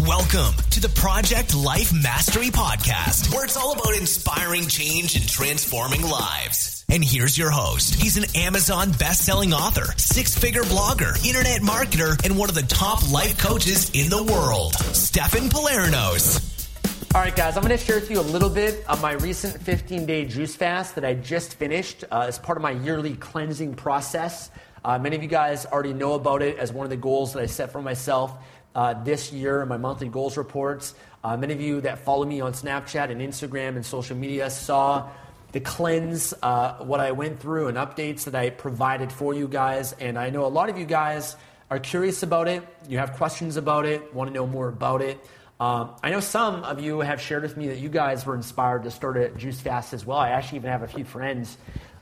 Welcome to the Project Life Mastery Podcast, where it's all about inspiring change and transforming lives. And here's your host. He's an Amazon best-selling author, six-figure blogger, internet marketer, and one of the top life coaches in the world, Stefan Palernos. All right, guys, I'm going to share with you a little bit of my recent 15-day juice fast that I just finished uh, as part of my yearly cleansing process. Uh, many of you guys already know about it as one of the goals that I set for myself uh, this year in my monthly goals reports. Uh, many of you that follow me on Snapchat and Instagram and social media saw the cleanse, uh, what I went through, and updates that I provided for you guys. And I know a lot of you guys are curious about it. You have questions about it, want to know more about it. Um, I know some of you have shared with me that you guys were inspired to start a juice fast as well. I actually even have a few friends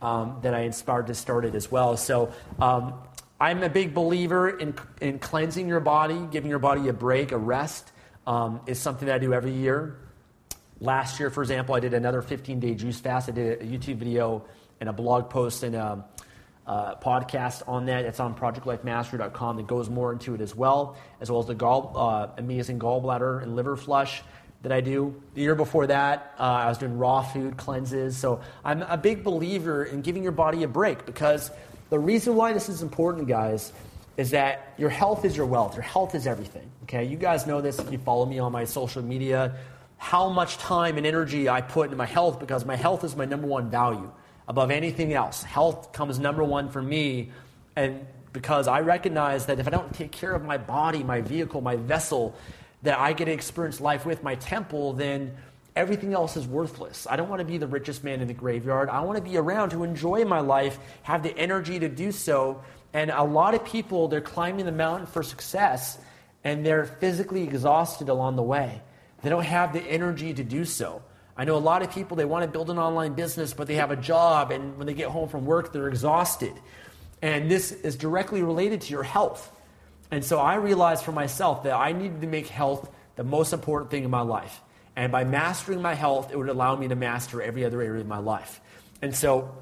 um, that I inspired to start it as well. So um, I'm a big believer in, in cleansing your body, giving your body a break, a rest. Um, is something that I do every year. Last year, for example, I did another 15 day juice fast. I did a YouTube video and a blog post and a, a podcast on that. It's on projectlifemastery.com that goes more into it as well, as well as the gall, uh, amazing gallbladder and liver flush that I do. The year before that, uh, I was doing raw food cleanses. So I'm a big believer in giving your body a break because the reason why this is important, guys, is that your health is your wealth. Your health is everything. Okay, you guys know this if you follow me on my social media. How much time and energy I put into my health because my health is my number one value above anything else. Health comes number one for me, and because I recognize that if I don't take care of my body, my vehicle, my vessel, that I get to experience life with, my temple, then everything else is worthless. I don't want to be the richest man in the graveyard. I want to be around to enjoy my life, have the energy to do so. And a lot of people, they're climbing the mountain for success and they're physically exhausted along the way. They don't have the energy to do so. I know a lot of people, they want to build an online business, but they have a job, and when they get home from work, they're exhausted. And this is directly related to your health. And so I realized for myself that I needed to make health the most important thing in my life. And by mastering my health, it would allow me to master every other area of my life. And so,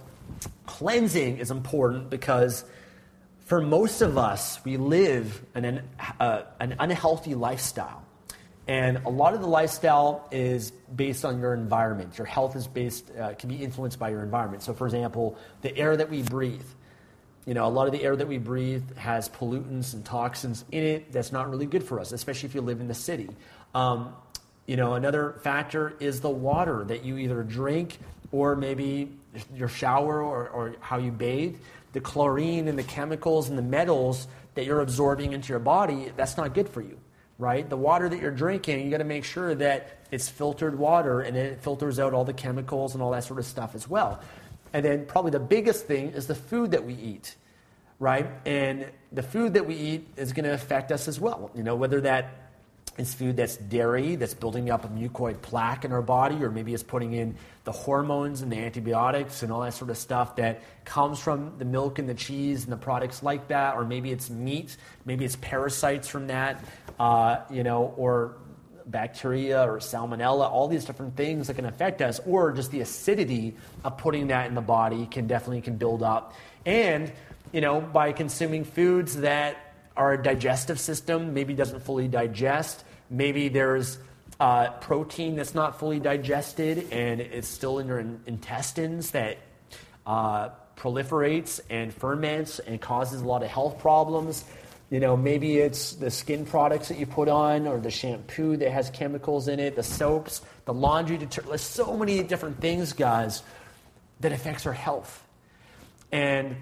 cleansing is important because for most of us, we live an, uh, an unhealthy lifestyle. And a lot of the lifestyle is based on your environment. Your health is based, uh, can be influenced by your environment. So, for example, the air that we breathe. You know, a lot of the air that we breathe has pollutants and toxins in it that's not really good for us, especially if you live in the city. Um, you know, another factor is the water that you either drink or maybe your shower or, or how you bathe. The chlorine and the chemicals and the metals that you're absorbing into your body, that's not good for you, right? The water that you're drinking, you got to make sure that it's filtered water and it filters out all the chemicals and all that sort of stuff as well. And then probably the biggest thing is the food that we eat, right? And the food that we eat is going to affect us as well. You know, whether that is food that's dairy, that's building up a mucoid plaque in our body, or maybe it's putting in the hormones and the antibiotics and all that sort of stuff that comes from the milk and the cheese and the products like that, or maybe it's meat, maybe it's parasites from that, uh, you know, or bacteria or salmonella, all these different things that can affect us, or just the acidity of putting that in the body can definitely can build up. And, you know, by consuming foods that our digestive system maybe doesn't fully digest, Maybe there's uh, protein that's not fully digested and it's still in your in- intestines that uh, proliferates and ferments and causes a lot of health problems. You know, maybe it's the skin products that you put on, or the shampoo that has chemicals in it, the soaps, the laundry detergent. There's so many different things, guys, that affects our health. And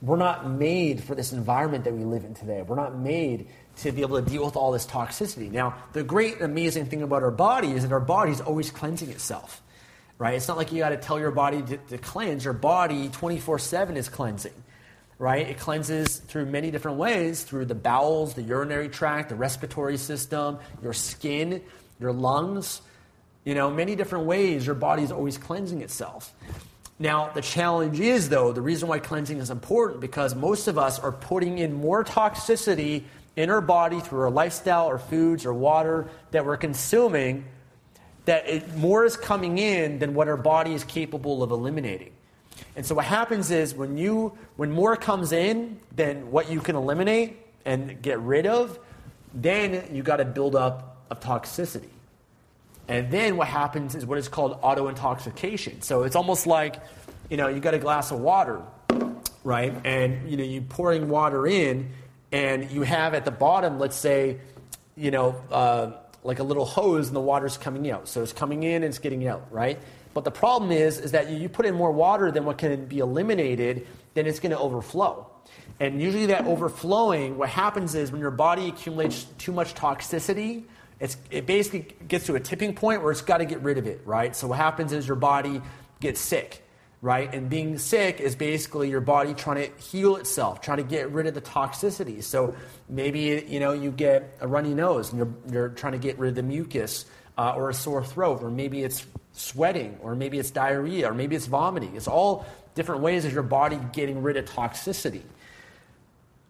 we're not made for this environment that we live in today. We're not made to be able to deal with all this toxicity. Now, the great amazing thing about our body is that our body is always cleansing itself. Right? It's not like you got to tell your body to, to cleanse. Your body 24 7 is cleansing right? It cleanses through many different ways through the bowels, the urinary tract, the respiratory system, your skin, your lungs. You know, many different ways your body is always cleansing itself. Now, the challenge is, though, the reason why cleansing is important because most of us are putting in more toxicity in our body through our lifestyle or foods or water that we're consuming, that it, more is coming in than what our body is capable of eliminating. And so what happens is when you when more comes in than what you can eliminate and get rid of, then you got to build up of toxicity. And then what happens is what is called auto intoxication. So it's almost like, you know, you got a glass of water, right? And you know, you pouring water in, and you have at the bottom, let's say, you know, uh, like a little hose, and the water's coming out. So it's coming in and it's getting out, right? But the problem is, is that you put in more water than what can be eliminated, then it's going to overflow. And usually that overflowing, what happens is when your body accumulates too much toxicity, it basically gets to a tipping point where it's got to get rid of it, right? So what happens is your body gets sick, right? And being sick is basically your body trying to heal itself, trying to get rid of the toxicity. So maybe you know you get a runny nose and you're, you're trying to get rid of the mucus uh, or a sore throat, or maybe it's sweating, or maybe it's diarrhea, or maybe it's vomiting. It's all different ways of your body getting rid of toxicity.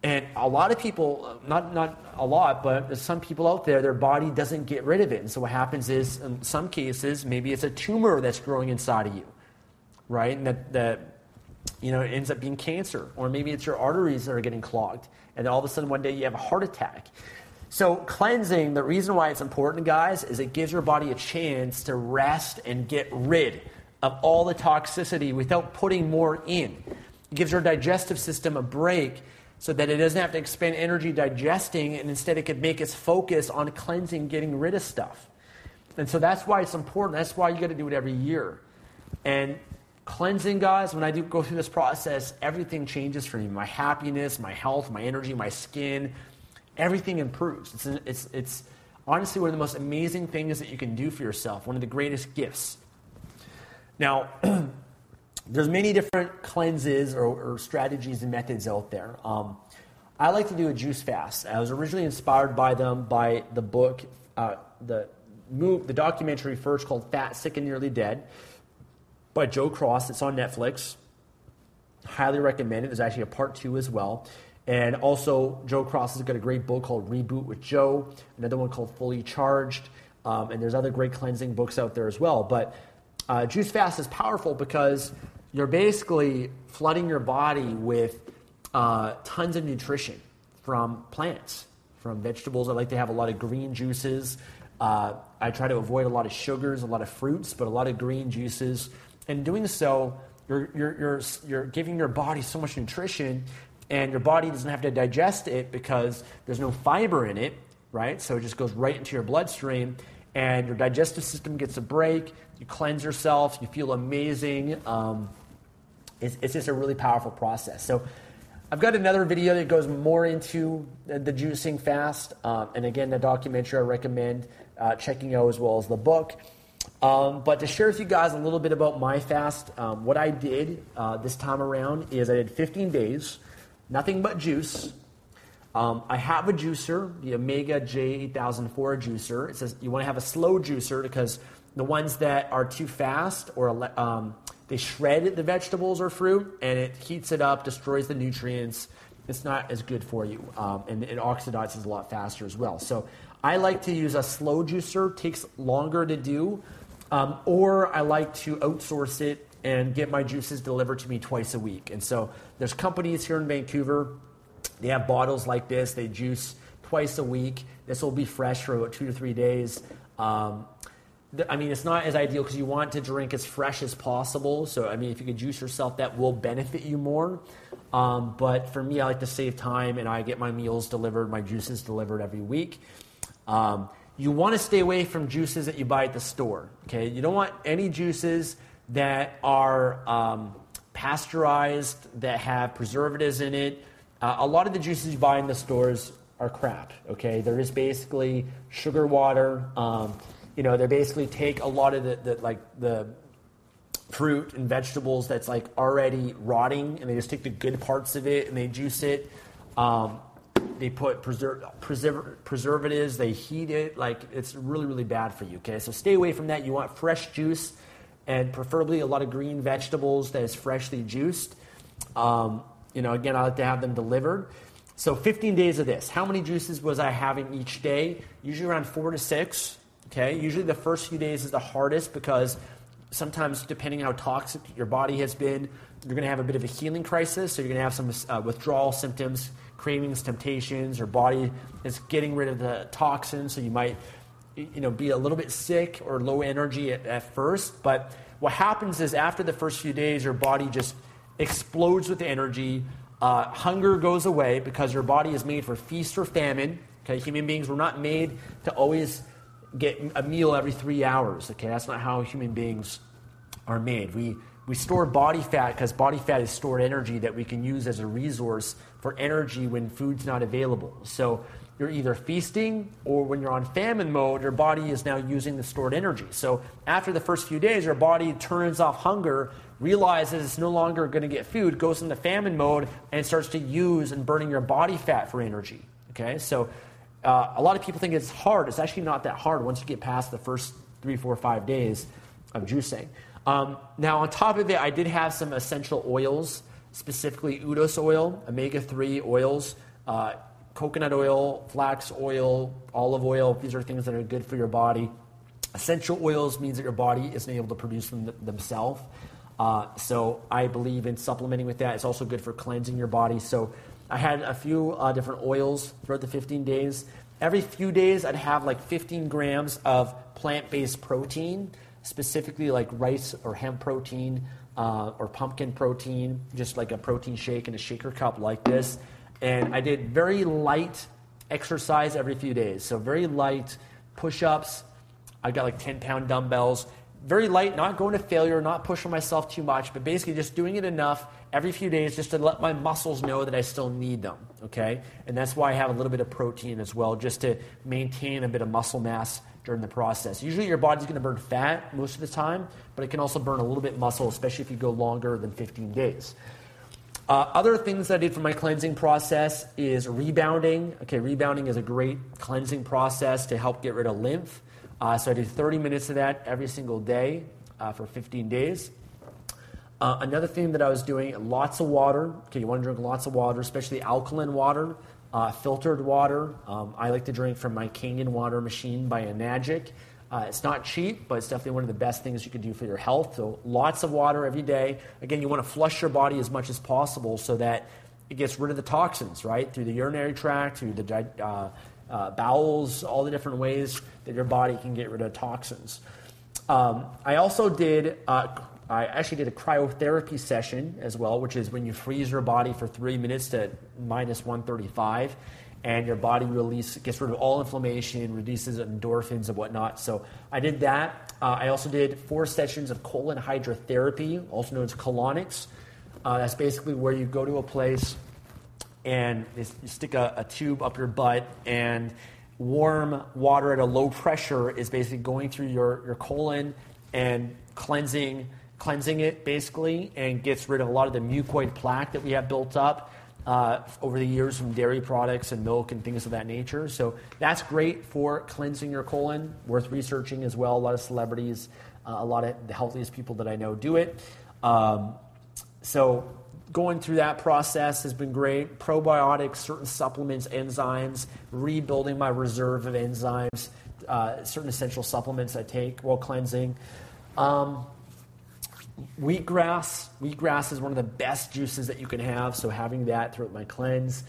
And a lot of people, not, not a lot, but some people out there, their body doesn't get rid of it. And so what happens is, in some cases, maybe it's a tumor that's growing inside of you, right? And that, that you know, it ends up being cancer. Or maybe it's your arteries that are getting clogged. And then all of a sudden one day you have a heart attack. So, cleansing, the reason why it's important, guys, is it gives your body a chance to rest and get rid of all the toxicity without putting more in. It gives your digestive system a break so that it doesn't have to expend energy digesting, and instead it could make its focus on cleansing, getting rid of stuff. And so that's why it's important. That's why you got to do it every year. And cleansing, guys, when I do go through this process, everything changes for me. My happiness, my health, my energy, my skin, everything improves. It's, it's, it's honestly one of the most amazing things that you can do for yourself, one of the greatest gifts. Now, there's many different cleanses or, or, strategies and methods out there. Um, I like to do a juice fast. I was originally inspired by them by the book, uh, the move, the documentary first called "Fat, Sick, and Nearly Dead" by Joe Cross. It's on Netflix. Highly recommend it. There's actually a part two as well. And also, Joe Cross has got a great book called Reboot with Joe, another one called Fully Charged, um, and there's other great cleansing books out there as well. But uh, Juice Fast is powerful because you're basically flooding your body with uh, tons of nutrition from plants, from vegetables. I like to have a lot of green juices. Uh, I try to avoid a lot of sugars, a lot of fruits, but a lot of green juices. And doing so, you're, you're, you're, you're giving your body so much nutrition and your body doesn't have to digest it because there's no fiber in it, right? So it just goes right into your bloodstream, and your digestive system gets a break. You cleanse yourself, you feel amazing. Um, it's, it's, just a really powerful process. So I've got another video that goes more into the, the juicing fast, um, and again, the documentary I recommend uh, checking out as well as the book. Um, but to share with you guys a little bit about my fast, um, what I did uh, this time around is I did 15 days nothing but juice. Um, I have a juicer, the Omega J8004 juicer. It says you want to have a slow juicer because the ones that are too fast or um, they shred the vegetables or fruit and it heats it up, destroys the nutrients. It's not as good for you, um, and it oxidizes a lot faster as well. So I like to use a slow juicer. Takes longer to do, um, or I like to outsource it and get my juices delivered to me twice a week. And so there's companies here in Vancouver, they have bottles like this, they juice twice a week. This will be fresh for about two to three days. Um, I mean, it's not as ideal because you want to drink as fresh as possible. So, I mean, if you could juice yourself, that will benefit you more. Um, but for me, I like to save time and I get my meals delivered, my juices delivered every week. Um, you want to stay away from juices that you buy at the store. Okay, you don't want any juices that are um, pasteurized, that have preservatives in it. Uh, a lot of the juices you buy in the stores are crap. Okay, they're just basically sugar water. Um, you know, they basically take a lot of the, the like the fruit and vegetables that's like already rotting, and they just take the good parts of it and they juice it. Um, they put preser- preser- preservatives, they heat it. Like it's really, really bad for you. Okay, so stay away from that. You want fresh juice, and preferably a lot of green vegetables that is freshly juiced. Um, you know, again, I like to have them delivered. So 15 days of this. How many juices was I having each day? Usually around four to six. Okay, usually the first few days is the hardest because sometimes, depending on how toxic your body has been, you're going to have a bit of a healing crisis. So you're going to have some uh, withdrawal symptoms, cravings, temptations. Your body is getting rid of the toxins, so you might, you know, be a little bit sick or low energy at, at first. But what happens is after the first few days, your body just explodes with energy. Uh, hunger goes away because your body is made for feast or famine. Okay, human beings were not made to always get a meal every three hours. Okay, that's not how human beings are made. We we store body fat because body fat is stored energy that we can use as a resource for energy when food's not available. So you're either feasting or when you're on famine mode, your body is now using the stored energy. So after the first few days, your body turns off hunger, realizes it's no longer going to get food, goes into famine mode, and starts to use and burning your body fat for energy. Okay, so uh, a lot of people think it's hard. It's actually not that hard once you get past the first three, four, five days of juicing. Um, now, on top of it, I did have some essential oils, specifically Udo's oil, omega 3 oils, uh, coconut oil, flax oil, olive oil. These are things that are good for your body. Essential oils means that your body isn't able to produce them themselves. Uh, so I believe in supplementing with that. It's also good for cleansing your body. So I had a few uh, different oils throughout the 15 days. Every few days, I'd have like 15 grams of plant based protein, specifically like rice or hemp protein uh, or pumpkin protein, just like a protein shake in a shaker cup like this. And I did very light exercise every few days. So, very light push ups. I got like 10 pound dumbbells. Very light, not going to failure, not pushing myself too much, but basically just doing it enough every few days just to let my muscles know that I still need them, okay? And that's why I have a little bit of protein as well, just to maintain a bit of muscle mass during the process. Usually your body's going to burn fat most of the time, but it can also burn a little bit muscle, especially if you go longer than 15 days. Uh, other things that I did for my cleansing process is rebounding. Okay, rebounding is a great cleansing process to help get rid of lymph. Uh, so I did 30 minutes of that every single day uh, for 15 days. Uh, another thing that I was doing, lots of water. Okay, you want to drink lots of water, especially alkaline water, uh, filtered water. Um, I like to drink from my Kangen water machine by Enagic. Uh, it's not cheap, but it's definitely one of the best things you can do for your health. So lots of water every day. Again, you want to flush your body as much as possible so that it gets rid of the toxins, right? Through the urinary tract, through the uh, uh, bowels, all the different ways that your body can get rid of toxins. Um, I also did uh, I actually did a cryotherapy session as well, which is when you freeze your body for three minutes to minus 135, and your body release gets rid of all inflammation, reduces endorphins and whatnot. So I did that. Uh, I also did four sessions of colon hydrotherapy, also known as colonics. Uh, that's basically where you go to a place and you stick a, a tube up your butt and warm water at a low pressure is basically going through your, your colon and cleansing cleansing it basically and gets rid of a lot of the mucoid plaque that we have built up uh, over the years from dairy products and milk and things of that nature. So that's great for cleansing your colon. Worth researching as well. A lot of celebrities, uh, a lot of the healthiest people that I know do it. Um, so going through that process has been great. Probiotics, certain supplements, enzymes, rebuilding my reserve of enzymes, uh, certain essential supplements I take while cleansing. Um, wheatgrass. Wheatgrass is one of the best juices that you can have, so having that throughout my cleanse.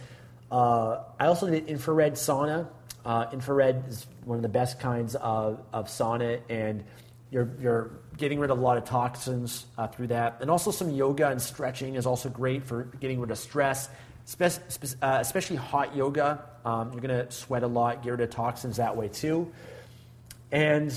Uh, I also did infrared sauna. Uh, infrared is one of the best kinds of, of sauna, and you're, you're getting rid of a lot of toxins uh, through that. And also, some yoga and stretching is also great for getting rid of stress, spe- spe- uh, especially hot yoga. Um, you're going to sweat a lot, get rid of toxins that way too. And,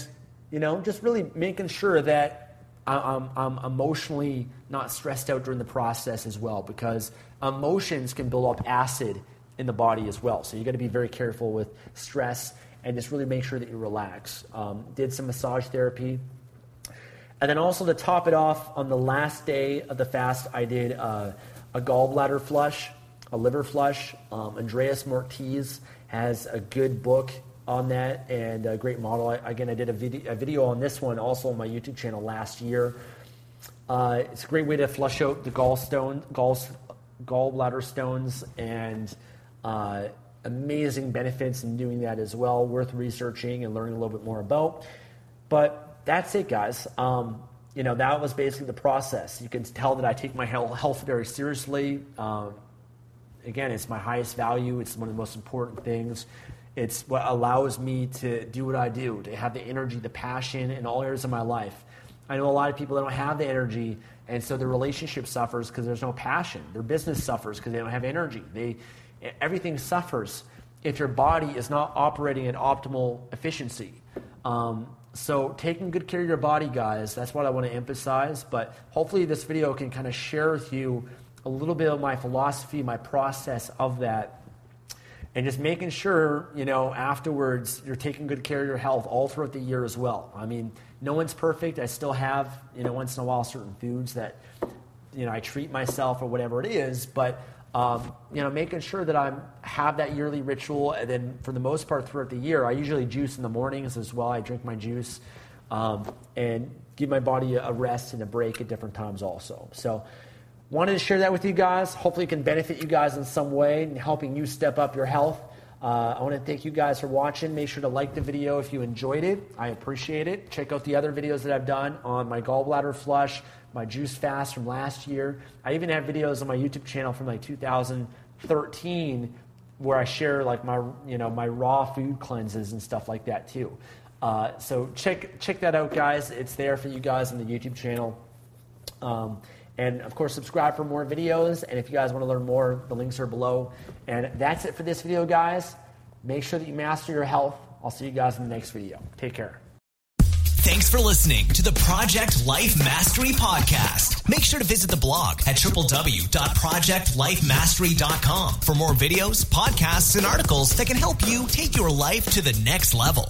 you know, just really making sure that I'm, I'm emotionally not stressed out during the process as well, because emotions can build up acid in the body as well. So you got to be very careful with stress and just really make sure that you relax. Um, did some massage therapy. And then also to top it off, on the last day of the fast, I did uh, a gallbladder flush, a liver flush. Um, Andreas Moritz has a good book on that and a great model. I, again, I did a video, a video on this one also on my YouTube channel last year. Uh, it's a great way to flush out the gallstone, gall, gallbladder stones and uh, amazing benefits in doing that as well, worth researching and learning a little bit more about. But that's it, guys. Um, you know, that was basically the process. You can tell that I take my health very seriously. Um, again, it's my highest value, it's one of the most important things. It's what allows me to do what I do, to have the energy, the passion in all areas of my life. I know a lot of people that don't have the energy, and so their relationship suffers because there's no passion. Their business suffers because they don't have energy. They everything suffers if your body is not operating at optimal efficiency. Um, so, taking good care of your body, guys, that's what I want to emphasize. But hopefully, this video can kind of share with you a little bit of my philosophy, my process of that, and just making sure, you know, afterwards you're taking good care of your health all throughout the year as well. I mean, no one's perfect. I still have, you know, once in a while certain foods that, you know, I treat myself or whatever it is, but um, you know, making sure that I have that yearly ritual, and then for the most part throughout the year, I usually juice in the mornings as well. I drink my juice um, and give my body a rest and a break at different times also. So, wanted to share that with you guys. Hopefully, it can benefit you guys in some way in helping you step up your health. Uh, I want to thank you guys for watching. Make sure to like the video if you enjoyed it. I appreciate it. Check out the other videos that I've done on my gallbladder flush, my juice fast from last year. I even have videos on my YouTube channel from like 2013 where I share like my you know my raw food cleanses and stuff like that too. Uh, so check check that out, guys. It's there for you guys on the YouTube channel. Um, and of course, subscribe for more videos. And if you guys want to learn more, the links are below. And that's it for this video, guys. Make sure that you master your health. I'll see you guys in the next video. Take care. Thanks for listening to the Project Life Mastery Podcast. Make sure to visit the blog at www.projectlifemastery.com for more videos, podcasts, and articles that can help you take your life to the next level.